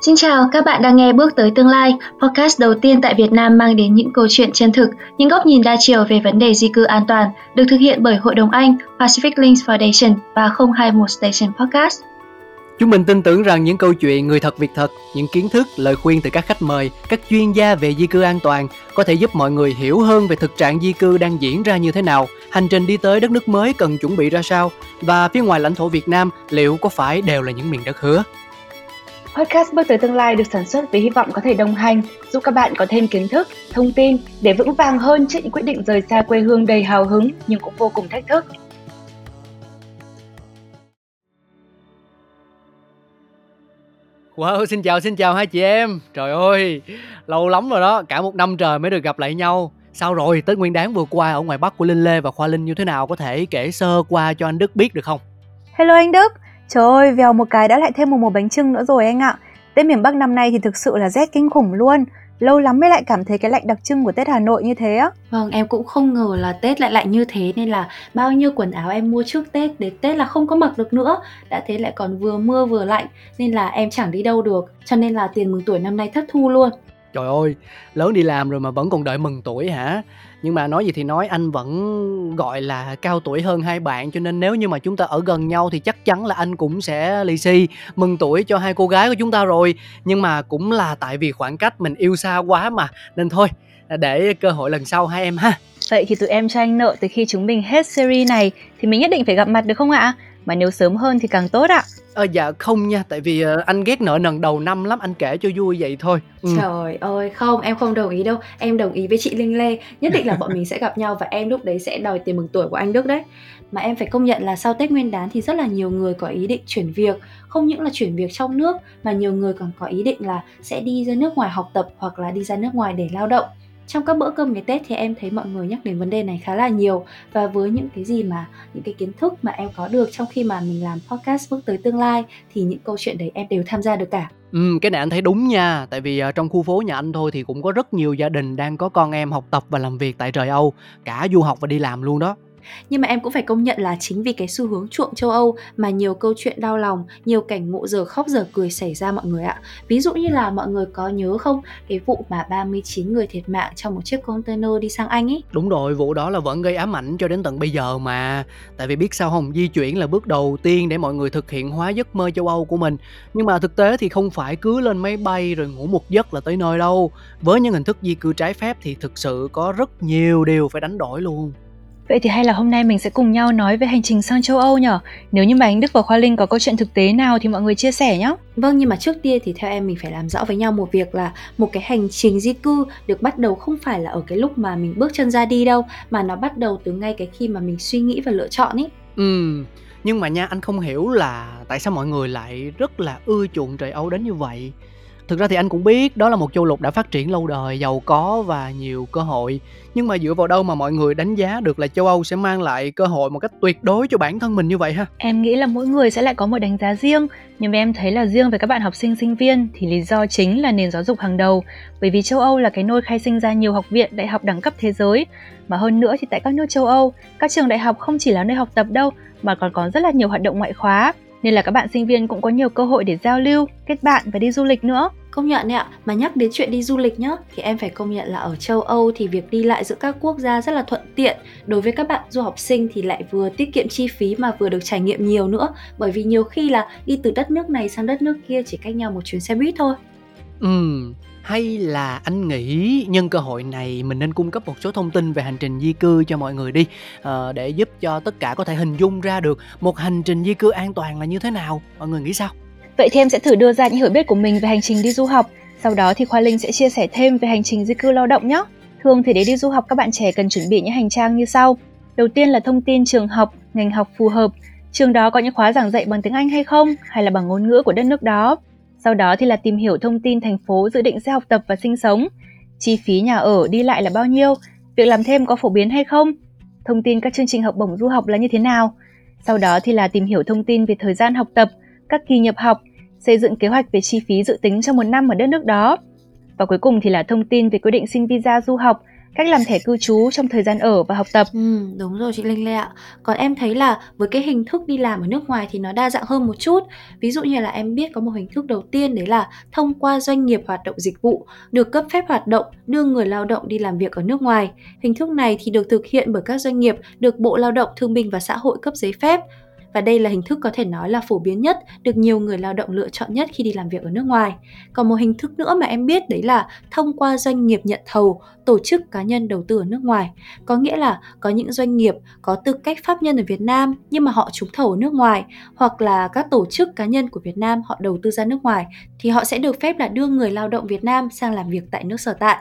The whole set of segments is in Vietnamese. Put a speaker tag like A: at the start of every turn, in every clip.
A: Xin chào, các bạn đang nghe Bước tới tương lai, podcast đầu tiên tại Việt Nam mang đến những câu chuyện chân thực, những góc nhìn đa chiều về vấn đề di cư an toàn, được thực hiện bởi Hội đồng Anh, Pacific Links Foundation và 021 Station Podcast.
B: Chúng mình tin tưởng rằng những câu chuyện người thật việc thật, những kiến thức, lời khuyên từ các khách mời, các chuyên gia về di cư an toàn có thể giúp mọi người hiểu hơn về thực trạng di cư đang diễn ra như thế nào, hành trình đi tới đất nước mới cần chuẩn bị ra sao và phía ngoài lãnh thổ Việt Nam liệu có phải đều là những miền đất hứa.
C: Podcast Bước tới tương lai được sản xuất với hy vọng có thể đồng hành, giúp các bạn có thêm kiến thức, thông tin để vững vàng hơn trước những quyết định rời xa quê hương đầy hào hứng nhưng cũng vô cùng thách thức.
B: Wow, xin chào xin chào hai chị em. Trời ơi, lâu lắm rồi đó, cả một năm trời mới được gặp lại nhau. Sao rồi, Tết Nguyên Đán vừa qua ở ngoài Bắc của Linh Lê và Khoa Linh như thế nào có thể kể sơ qua cho anh Đức biết được không?
D: Hello anh Đức, Trời ơi, vèo một cái đã lại thêm một mùa bánh trưng nữa rồi anh ạ. Tết miền Bắc năm nay thì thực sự là rét kinh khủng luôn. Lâu lắm mới lại cảm thấy cái lạnh đặc trưng của Tết Hà Nội như thế á.
E: Vâng, em cũng không ngờ là Tết lại lạnh như thế nên là bao nhiêu quần áo em mua trước Tết đến Tết là không có mặc được nữa. Đã thế lại còn vừa mưa vừa lạnh nên là em chẳng đi đâu được. Cho nên là tiền mừng tuổi năm nay thất thu luôn.
B: Trời ơi, lớn đi làm rồi mà vẫn còn đợi mừng tuổi hả? Nhưng mà nói gì thì nói anh vẫn gọi là cao tuổi hơn hai bạn cho nên nếu như mà chúng ta ở gần nhau thì chắc chắn là anh cũng sẽ lì xì mừng tuổi cho hai cô gái của chúng ta rồi. Nhưng mà cũng là tại vì khoảng cách mình yêu xa quá mà nên thôi để cơ hội lần sau hai em ha.
D: Vậy thì tụi em cho anh nợ từ khi chúng mình hết series này thì mình nhất định phải gặp mặt được không ạ? Mà nếu sớm hơn thì càng tốt ạ.
B: Ờ, dạ không nha, tại vì, ờ, anh ghét nợ nần đầu năm lắm, anh kể cho vui vậy thôi.
E: Ừm. Trời ơi, không, em không đồng ý đâu. Em đồng ý với chị Linh Lê, nhất định là bọn mình sẽ gặp nhau và em lúc đấy sẽ đòi tiền mừng tuổi của anh Đức đấy. Mà em phải công nhận là sau Tết Nguyên đán thì rất là nhiều người có ý định chuyển việc, không những là chuyển việc trong nước mà nhiều người còn có ý định là sẽ đi ra nước ngoài học tập hoặc là đi ra nước ngoài để lao động trong các bữa cơm ngày Tết thì em thấy mọi người nhắc đến vấn đề này khá là nhiều. Và với những cái gì mà những cái kiến thức mà em có được trong khi mà mình làm podcast bước tới tương lai thì những câu chuyện đấy em đều tham gia được cả.
B: Ừ, cái này anh thấy đúng nha, tại vì uh, trong khu phố nhà anh thôi thì cũng có rất nhiều gia đình đang có con em học tập và làm việc tại trời Âu, cả du học và đi làm luôn đó
E: nhưng mà em cũng phải công nhận là chính vì cái xu hướng chuộng châu Âu mà nhiều câu chuyện đau lòng, nhiều cảnh ngộ giờ khóc giờ cười xảy ra mọi người ạ. Ví dụ như là mọi người có nhớ không cái vụ mà 39 người thiệt mạng trong một chiếc container đi sang Anh ấy?
B: Đúng rồi, vụ đó là vẫn gây ám ảnh cho đến tận bây giờ mà. Tại vì biết sao không, di chuyển là bước đầu tiên để mọi người thực hiện hóa giấc mơ châu Âu của mình. Nhưng mà thực tế thì không phải cứ lên máy bay rồi ngủ một giấc là tới nơi đâu. Với những hình thức di cư trái phép thì thực sự có rất nhiều điều phải đánh đổi luôn.
D: Vậy thì hay là hôm nay mình sẽ cùng nhau nói về hành trình sang châu Âu nhở? Nếu như mà anh Đức và Khoa Linh có câu chuyện thực tế nào thì mọi người chia sẻ nhé.
E: Vâng, nhưng mà trước tiên thì theo em mình phải làm rõ với nhau một việc là một cái hành trình di cư được bắt đầu không phải là ở cái lúc mà mình bước chân ra đi đâu, mà nó bắt đầu từ ngay cái khi mà mình suy nghĩ và lựa chọn ý.
B: Ừ, nhưng mà nha anh không hiểu là tại sao mọi người lại rất là ưa chuộng trời Âu đến như vậy Thực ra thì anh cũng biết đó là một châu lục đã phát triển lâu đời, giàu có và nhiều cơ hội. Nhưng mà dựa vào đâu mà mọi người đánh giá được là châu Âu sẽ mang lại cơ hội một cách tuyệt đối cho bản thân mình như vậy ha?
D: Em nghĩ là mỗi người sẽ lại có một đánh giá riêng, nhưng mà em thấy là riêng với các bạn học sinh sinh viên thì lý do chính là nền giáo dục hàng đầu, bởi vì châu Âu là cái nôi khai sinh ra nhiều học viện đại học đẳng cấp thế giới, mà hơn nữa thì tại các nước châu Âu, các trường đại học không chỉ là nơi học tập đâu mà còn có rất là nhiều hoạt động ngoại khóa nên là các bạn sinh viên cũng có nhiều cơ hội để giao lưu, kết bạn và đi du lịch nữa.
E: Công nhận ạ, mà nhắc đến chuyện đi du lịch nhá, thì em phải công nhận là ở châu Âu thì việc đi lại giữa các quốc gia rất là thuận tiện. Đối với các bạn du học sinh thì lại vừa tiết kiệm chi phí mà vừa được trải nghiệm nhiều nữa, bởi vì nhiều khi là đi từ đất nước này sang đất nước kia chỉ cách nhau một chuyến xe buýt thôi.
B: Ừ, hay là anh nghĩ nhân cơ hội này mình nên cung cấp một số thông tin về hành trình di cư cho mọi người đi ờ, để giúp cho tất cả có thể hình dung ra được một hành trình di cư an toàn là như thế nào? Mọi người nghĩ sao?
D: Vậy thì em sẽ thử đưa ra những hiểu biết của mình về hành trình đi du học. Sau đó thì khoa linh sẽ chia sẻ thêm về hành trình di cư lao động nhé. Thường thì để đi du học các bạn trẻ cần chuẩn bị những hành trang như sau. Đầu tiên là thông tin trường học ngành học phù hợp. Trường đó có những khóa giảng dạy bằng tiếng anh hay không? Hay là bằng ngôn ngữ của đất nước đó? Sau đó thì là tìm hiểu thông tin thành phố dự định sẽ học tập và sinh sống, chi phí nhà ở đi lại là bao nhiêu, việc làm thêm có phổ biến hay không, thông tin các chương trình học bổng du học là như thế nào. Sau đó thì là tìm hiểu thông tin về thời gian học tập, các kỳ nhập học, xây dựng kế hoạch về chi phí dự tính trong một năm ở đất nước đó. Và cuối cùng thì là thông tin về quyết định xin visa du học, cách làm thẻ cư trú trong thời gian ở và học tập.
E: Ừ, đúng rồi chị Linh Lê ạ. Còn em thấy là với cái hình thức đi làm ở nước ngoài thì nó đa dạng hơn một chút. Ví dụ như là em biết có một hình thức đầu tiên đấy là thông qua doanh nghiệp hoạt động dịch vụ được cấp phép hoạt động đưa người lao động đi làm việc ở nước ngoài. Hình thức này thì được thực hiện bởi các doanh nghiệp được Bộ Lao động Thương binh và Xã hội cấp giấy phép và đây là hình thức có thể nói là phổ biến nhất, được nhiều người lao động lựa chọn nhất khi đi làm việc ở nước ngoài. Còn một hình thức nữa mà em biết đấy là thông qua doanh nghiệp nhận thầu, tổ chức cá nhân đầu tư ở nước ngoài. Có nghĩa là có những doanh nghiệp có tư cách pháp nhân ở Việt Nam nhưng mà họ trúng thầu ở nước ngoài hoặc là các tổ chức cá nhân của Việt Nam họ đầu tư ra nước ngoài thì họ sẽ được phép là đưa người lao động Việt Nam sang làm việc tại nước sở tại.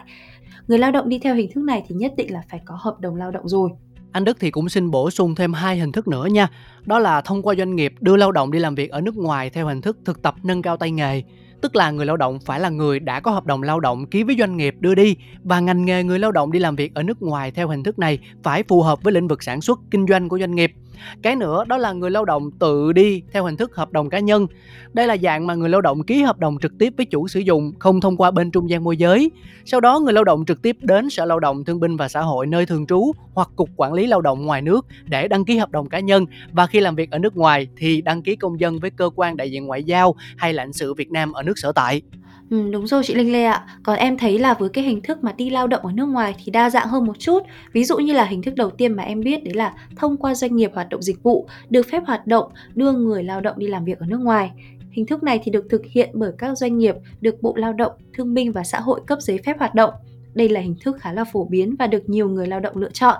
E: Người lao động đi theo hình thức này thì nhất định là phải có hợp đồng lao động rồi.
B: Anh Đức thì cũng xin bổ sung thêm hai hình thức nữa nha. Đó là thông qua doanh nghiệp đưa lao động đi làm việc ở nước ngoài theo hình thức thực tập nâng cao tay nghề. Tức là người lao động phải là người đã có hợp đồng lao động ký với doanh nghiệp đưa đi và ngành nghề người lao động đi làm việc ở nước ngoài theo hình thức này phải phù hợp với lĩnh vực sản xuất, kinh doanh của doanh nghiệp cái nữa đó là người lao động tự đi theo hình thức hợp đồng cá nhân. Đây là dạng mà người lao động ký hợp đồng trực tiếp với chủ sử dụng, không thông qua bên trung gian môi giới. Sau đó người lao động trực tiếp đến Sở Lao động Thương binh và Xã hội nơi thường trú hoặc cục quản lý lao động ngoài nước để đăng ký hợp đồng cá nhân và khi làm việc ở nước ngoài thì đăng ký công dân với cơ quan đại diện ngoại giao hay lãnh sự Việt Nam ở nước sở tại.
E: Ừ, đúng rồi chị Linh Lê ạ. Còn em thấy là với cái hình thức mà đi lao động ở nước ngoài thì đa dạng hơn một chút. Ví dụ như là hình thức đầu tiên mà em biết đấy là thông qua doanh nghiệp hoạt động dịch vụ được phép hoạt động đưa người lao động đi làm việc ở nước ngoài. Hình thức này thì được thực hiện bởi các doanh nghiệp được Bộ Lao động, Thương binh và Xã hội cấp giấy phép hoạt động. Đây là hình thức khá là phổ biến và được nhiều người lao động lựa chọn.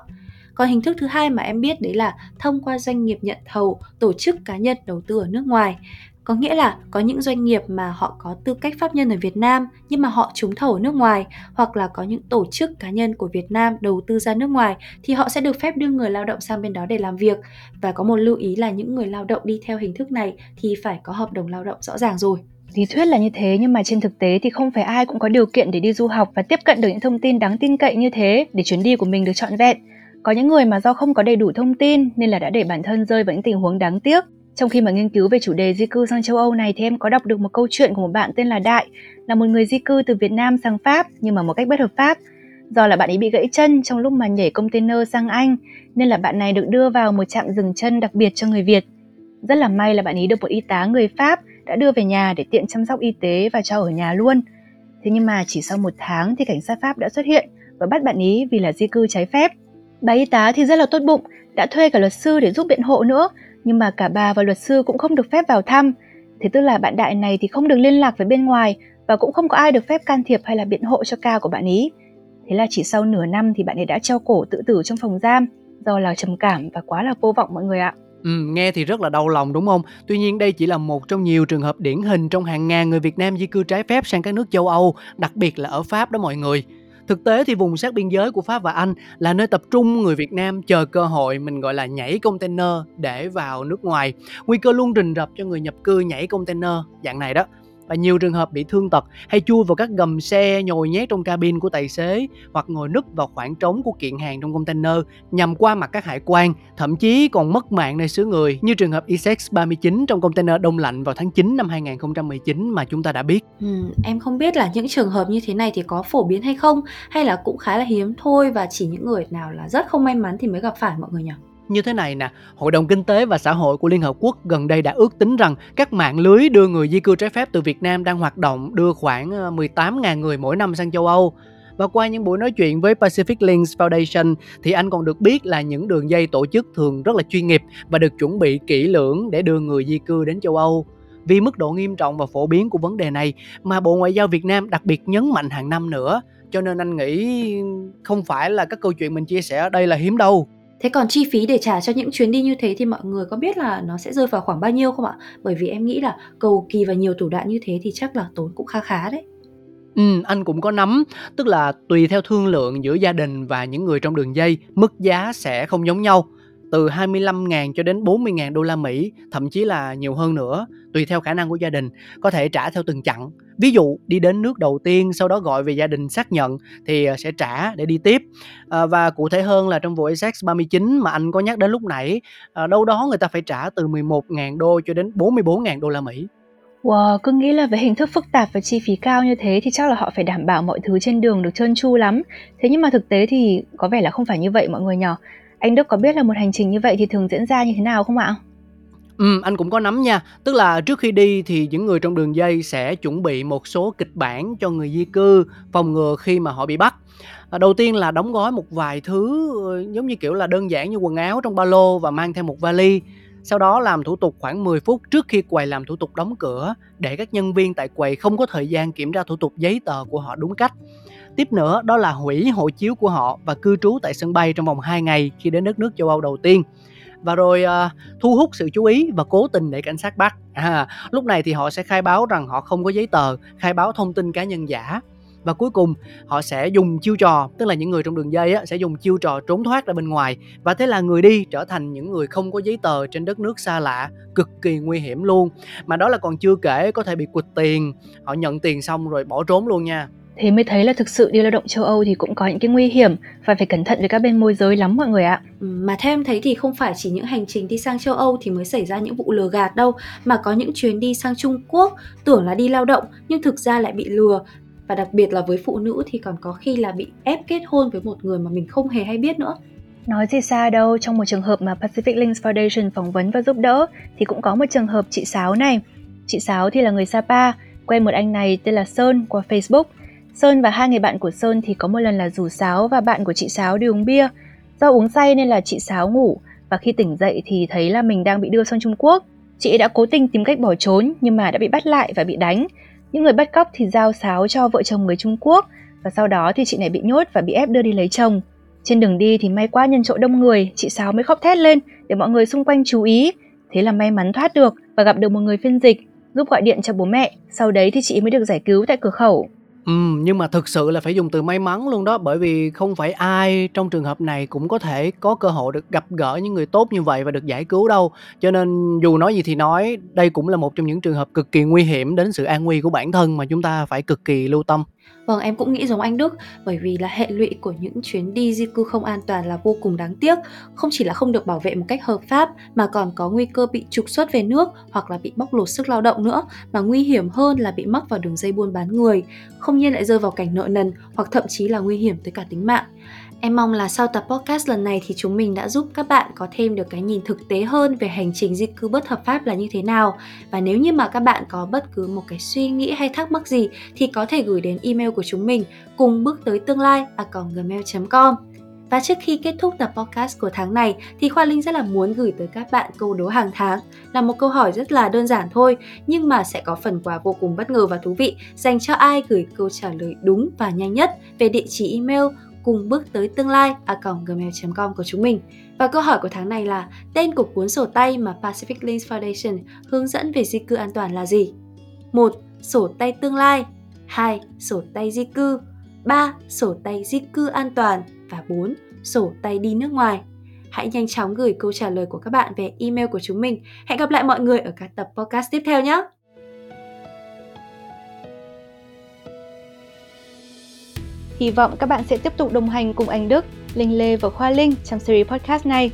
E: Còn hình thức thứ hai mà em biết đấy là thông qua doanh nghiệp nhận thầu, tổ chức cá nhân đầu tư ở nước ngoài. Có nghĩa là có những doanh nghiệp mà họ có tư cách pháp nhân ở Việt Nam, nhưng mà họ trúng thầu ở nước ngoài, hoặc là có những tổ chức cá nhân của Việt Nam đầu tư ra nước ngoài, thì họ sẽ được phép đưa người lao động sang bên đó để làm việc. Và có một lưu ý là những người lao động đi theo hình thức này thì phải có hợp đồng lao động rõ ràng rồi.
D: Lý thuyết là như thế, nhưng mà trên thực tế thì không phải ai cũng có điều kiện để đi du học và tiếp cận được những thông tin đáng tin cậy như thế để chuyến đi của mình được trọn vẹn. Có những người mà do không có đầy đủ thông tin nên là đã để bản thân rơi vào những tình huống đáng tiếc trong khi mà nghiên cứu về chủ đề di cư sang châu Âu này thì em có đọc được một câu chuyện của một bạn tên là Đại, là một người di cư từ Việt Nam sang Pháp nhưng mà một cách bất hợp pháp. Do là bạn ấy bị gãy chân trong lúc mà nhảy container sang Anh nên là bạn này được đưa vào một trạm dừng chân đặc biệt cho người Việt. Rất là may là bạn ấy được một y tá người Pháp đã đưa về nhà để tiện chăm sóc y tế và cho ở nhà luôn. Thế nhưng mà chỉ sau một tháng thì cảnh sát Pháp đã xuất hiện và bắt bạn ấy vì là di cư trái phép. Bà y tá thì rất là tốt bụng, đã thuê cả luật sư để giúp biện hộ nữa nhưng mà cả bà và luật sư cũng không được phép vào thăm. Thế tức là bạn đại này thì không được liên lạc với bên ngoài và cũng không có ai được phép can thiệp hay là biện hộ cho ca của bạn ý. Thế là chỉ sau nửa năm thì bạn ấy đã treo cổ tự tử trong phòng giam do là trầm cảm và quá là vô vọng mọi người ạ.
B: Ừ, nghe thì rất là đau lòng đúng không? Tuy nhiên đây chỉ là một trong nhiều trường hợp điển hình trong hàng ngàn người Việt Nam di cư trái phép sang các nước châu Âu, đặc biệt là ở Pháp đó mọi người. Thực tế thì vùng sát biên giới của Pháp và Anh là nơi tập trung người Việt Nam chờ cơ hội mình, gọi là, nhảy container để vào nước ngoài. Nguy cơ luôn rình rập cho người nhập cư nhảy container, dạng này đó và nhiều trường hợp bị thương tật hay chui vào các gầm xe nhồi nhét trong cabin của tài xế hoặc ngồi núp vào khoảng trống của kiện hàng trong container nhằm qua mặt các hải quan, thậm chí còn mất mạng nơi xứ người như trường hợp Isex 39 trong container đông lạnh vào tháng 9 năm 2019 mà chúng ta đã biết.
E: Ừ, em không biết là những trường hợp như thế này thì có phổ biến hay không hay là cũng khá là hiếm thôi và chỉ những người nào là rất không may mắn thì mới gặp phải mọi người nhỉ?
B: Như thế này nè, Hội đồng Kinh tế và Xã hội của Liên Hợp Quốc gần đây đã ước tính rằng các mạng lưới đưa người di cư trái phép từ Việt Nam đang hoạt động đưa khoảng ờ, 18.000 người mỗi năm sang châu Âu. Và qua những buổi nói chuyện với Pacific Links Foundation thì anh còn được biết là những đường dây tổ chức thường rất là chuyên nghiệp và được chuẩn bị kỹ lưỡng để đưa người di cư đến châu Âu. Vì mức độ nghiêm trọng và phổ biến của vấn đề này mà Bộ Ngoại giao Việt Nam đặc biệt nhấn mạnh hàng năm nữa. Cho nên anh nghĩ không phải là các câu chuyện mình chia sẻ ở đây là hiếm đâu.
E: Thế còn chi phí để trả cho những chuyến đi như thế thì mọi người có biết là nó sẽ rơi vào khoảng bao nhiêu không ạ? Bởi vì em nghĩ là cầu kỳ và nhiều thủ đoạn như thế thì chắc là tốn cũng khá khá đấy.
B: Ừ, anh cũng có nắm, tức là tùy theo thương lượng giữa gia đình và những người trong đường dây, mức giá sẽ không giống nhau từ 25.000 cho đến 40.000 đô la Mỹ, thậm chí là nhiều hơn nữa, tùy theo khả năng của gia đình, có thể trả theo từng chặng. Ví dụ đi đến nước đầu tiên sau đó gọi về gia đình xác nhận thì ờ, sẽ trả để đi tiếp. À, và cụ thể hơn là trong vụ Essex 39 mà anh có nhắc đến lúc nãy, à, đâu đó người ta phải trả từ 11.000 đô cho đến 44.000 đô la Mỹ.
D: Wow, cứ nghĩ là với hình thức phức tạp và chi phí cao như thế thì chắc là họ phải đảm bảo mọi thứ trên đường được trơn tru lắm. Thế nhưng mà thực tế thì có vẻ là không phải như vậy mọi người nhỏ. Anh Đức có biết là một hành trình như vậy thì thường diễn ra như thế nào không ạ?
B: Ừm, anh cũng có nắm nha. Tức là trước khi đi thì những người trong đường dây sẽ chuẩn bị một số kịch bản cho người di cư, phòng ngừa khi mà họ bị bắt. À, đầu tiên là đóng gói một vài thứ ờ, giống như kiểu là đơn giản như quần áo trong ba lô và mang theo một vali. Sau đó làm thủ tục khoảng 10 phút trước khi quầy làm thủ tục đóng cửa để các nhân viên tại quầy không có thời gian kiểm tra thủ tục giấy tờ của họ đúng cách. Tiếp nữa đó là hủy hộ chiếu của họ và cư trú tại sân bay trong vòng 2 ngày khi đến đất nước châu Âu đầu tiên và rồi à, thu hút sự chú ý và cố tình để cảnh sát bắt. À, lúc này thì họ sẽ khai báo rằng họ không có giấy tờ khai báo thông tin cá nhân giả. Và cuối cùng họ sẽ dùng chiêu trò tức là những người trong đường dây á, sẽ dùng chiêu trò trốn thoát ra bên ngoài. Và thế là người đi trở thành những người không có giấy tờ trên đất nước xa lạ cực kỳ nguy hiểm luôn. Mà đó là còn chưa kể có thể bị quỵt tiền. Họ nhận tiền xong rồi bỏ trốn luôn nha.
D: Thế mới thấy là thực sự đi lao động châu Âu thì cũng có những cái nguy hiểm và phải cẩn thận với các bên môi giới lắm mọi người ạ.
E: Ừ, mà theo em thấy thì không phải chỉ những hành trình đi sang châu Âu thì mới xảy ra những vụ lừa gạt đâu, mà có những chuyến đi sang Trung Quốc tưởng là đi lao động nhưng thực ra lại bị lừa và đặc biệt là với phụ nữ thì còn có khi là bị ép kết hôn với một người mà mình không hề hay biết nữa.
D: Nói gì xa đâu, trong một trường hợp mà Pacific Links Foundation phỏng vấn và giúp đỡ thì cũng có một trường hợp chị Sáo này. Chị Sáo thì là người Sapa, quen một anh này tên là Sơn qua Facebook Sơn và hai người bạn của Sơn thì có một lần là rủ Sáo và bạn của chị Sáo đi uống bia. Do uống say nên là chị Sáo ngủ và khi tỉnh dậy thì thấy là mình đang bị đưa sang Trung Quốc. Chị đã cố tình tìm cách bỏ trốn nhưng mà đã bị bắt lại và bị đánh. Những người bắt cóc thì giao Sáo cho vợ chồng người Trung Quốc và sau đó thì chị này bị nhốt và bị ép đưa đi lấy chồng. Trên đường đi thì may quá nhân chỗ đông người, chị Sáo mới khóc thét lên để mọi người xung quanh chú ý. Thế là may mắn thoát được và gặp được một người phiên dịch giúp gọi điện cho bố mẹ. Sau đấy thì chị mới được giải cứu tại cửa khẩu.
B: Ừm, nhưng mà thực sự là phải dùng từ may mắn luôn đó, bởi vì không phải ai trong trường hợp này cũng có thể có cơ hội được gặp gỡ những người tốt như vậy và được giải cứu đâu. Cho nên dù nói gì thì nói, đây cũng là một trong những trường hợp cực kỳ nguy hiểm đến sự an nguy của bản thân mà chúng ta phải cực kỳ lưu tâm.
E: Vâng, em cũng nghĩ giống anh Đức, bởi vì là hệ lụy của những chuyến đi di cư không an toàn là vô cùng đáng tiếc. Không chỉ là không được bảo vệ một cách hợp pháp mà còn có nguy cơ bị trục xuất về nước hoặc là bị bóc lột sức lao động nữa, mà nguy hiểm hơn là bị mắc vào đường dây buôn bán người, không nhiên lại rơi vào cảnh nợ nần hoặc thậm chí là nguy hiểm tới cả tính mạng. Em mong là sau tập podcast lần này thì chúng mình đã giúp các bạn có thêm được cái nhìn thực tế hơn về hành trình di cư bất hợp pháp là như thế nào. Và nếu như mà các bạn có bất cứ một cái suy nghĩ hay thắc mắc gì thì có thể gửi đến email của chúng mình cùng bước tới tương lai a gmail.com. Và trước khi kết thúc tập podcast của tháng này thì Khoa Linh rất là muốn gửi tới các bạn câu đố hàng tháng là một câu hỏi rất là đơn giản thôi, nhưng mà sẽ có phần quà vô cùng bất ngờ và thú vị dành cho ai gửi câu trả lời đúng và nhanh nhất về địa chỉ email cùng bước tới tương lai, a gmail.com của chúng mình. Và câu hỏi của tháng này là, tên của cuốn sổ tay mà Pacific Links Foundation hướng dẫn về di cư an toàn là gì? 1. Sổ tay tương lai 2. Sổ tay di cư 3. Sổ tay di cư an toàn và 4. Sổ tay đi nước ngoài. Hãy nhanh chóng gửi câu trả lời của các bạn về email của chúng mình. Hẹn gặp lại mọi người ở các tập podcast tiếp theo nhé!
D: Hy vọng các bạn sẽ tiếp tục đồng hành cùng anh Đức, Linh Lê và Khoa Linh trong series podcast này.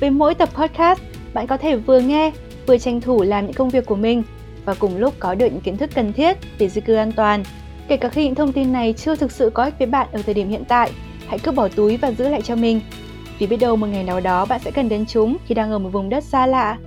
D: Với mỗi tập podcast, bạn có thể vừa nghe, vừa tranh thủ làm những công việc của mình và cùng lúc có được những kiến thức cần thiết về di cư an toàn. Kể cả khi những thông tin này chưa thực sự có ích với bạn ở thời điểm hiện tại, hãy cứ bỏ túi và giữ lại cho mình. Vì biết đâu một ngày nào đó bạn sẽ cần đến chúng khi đang ở một vùng đất xa lạ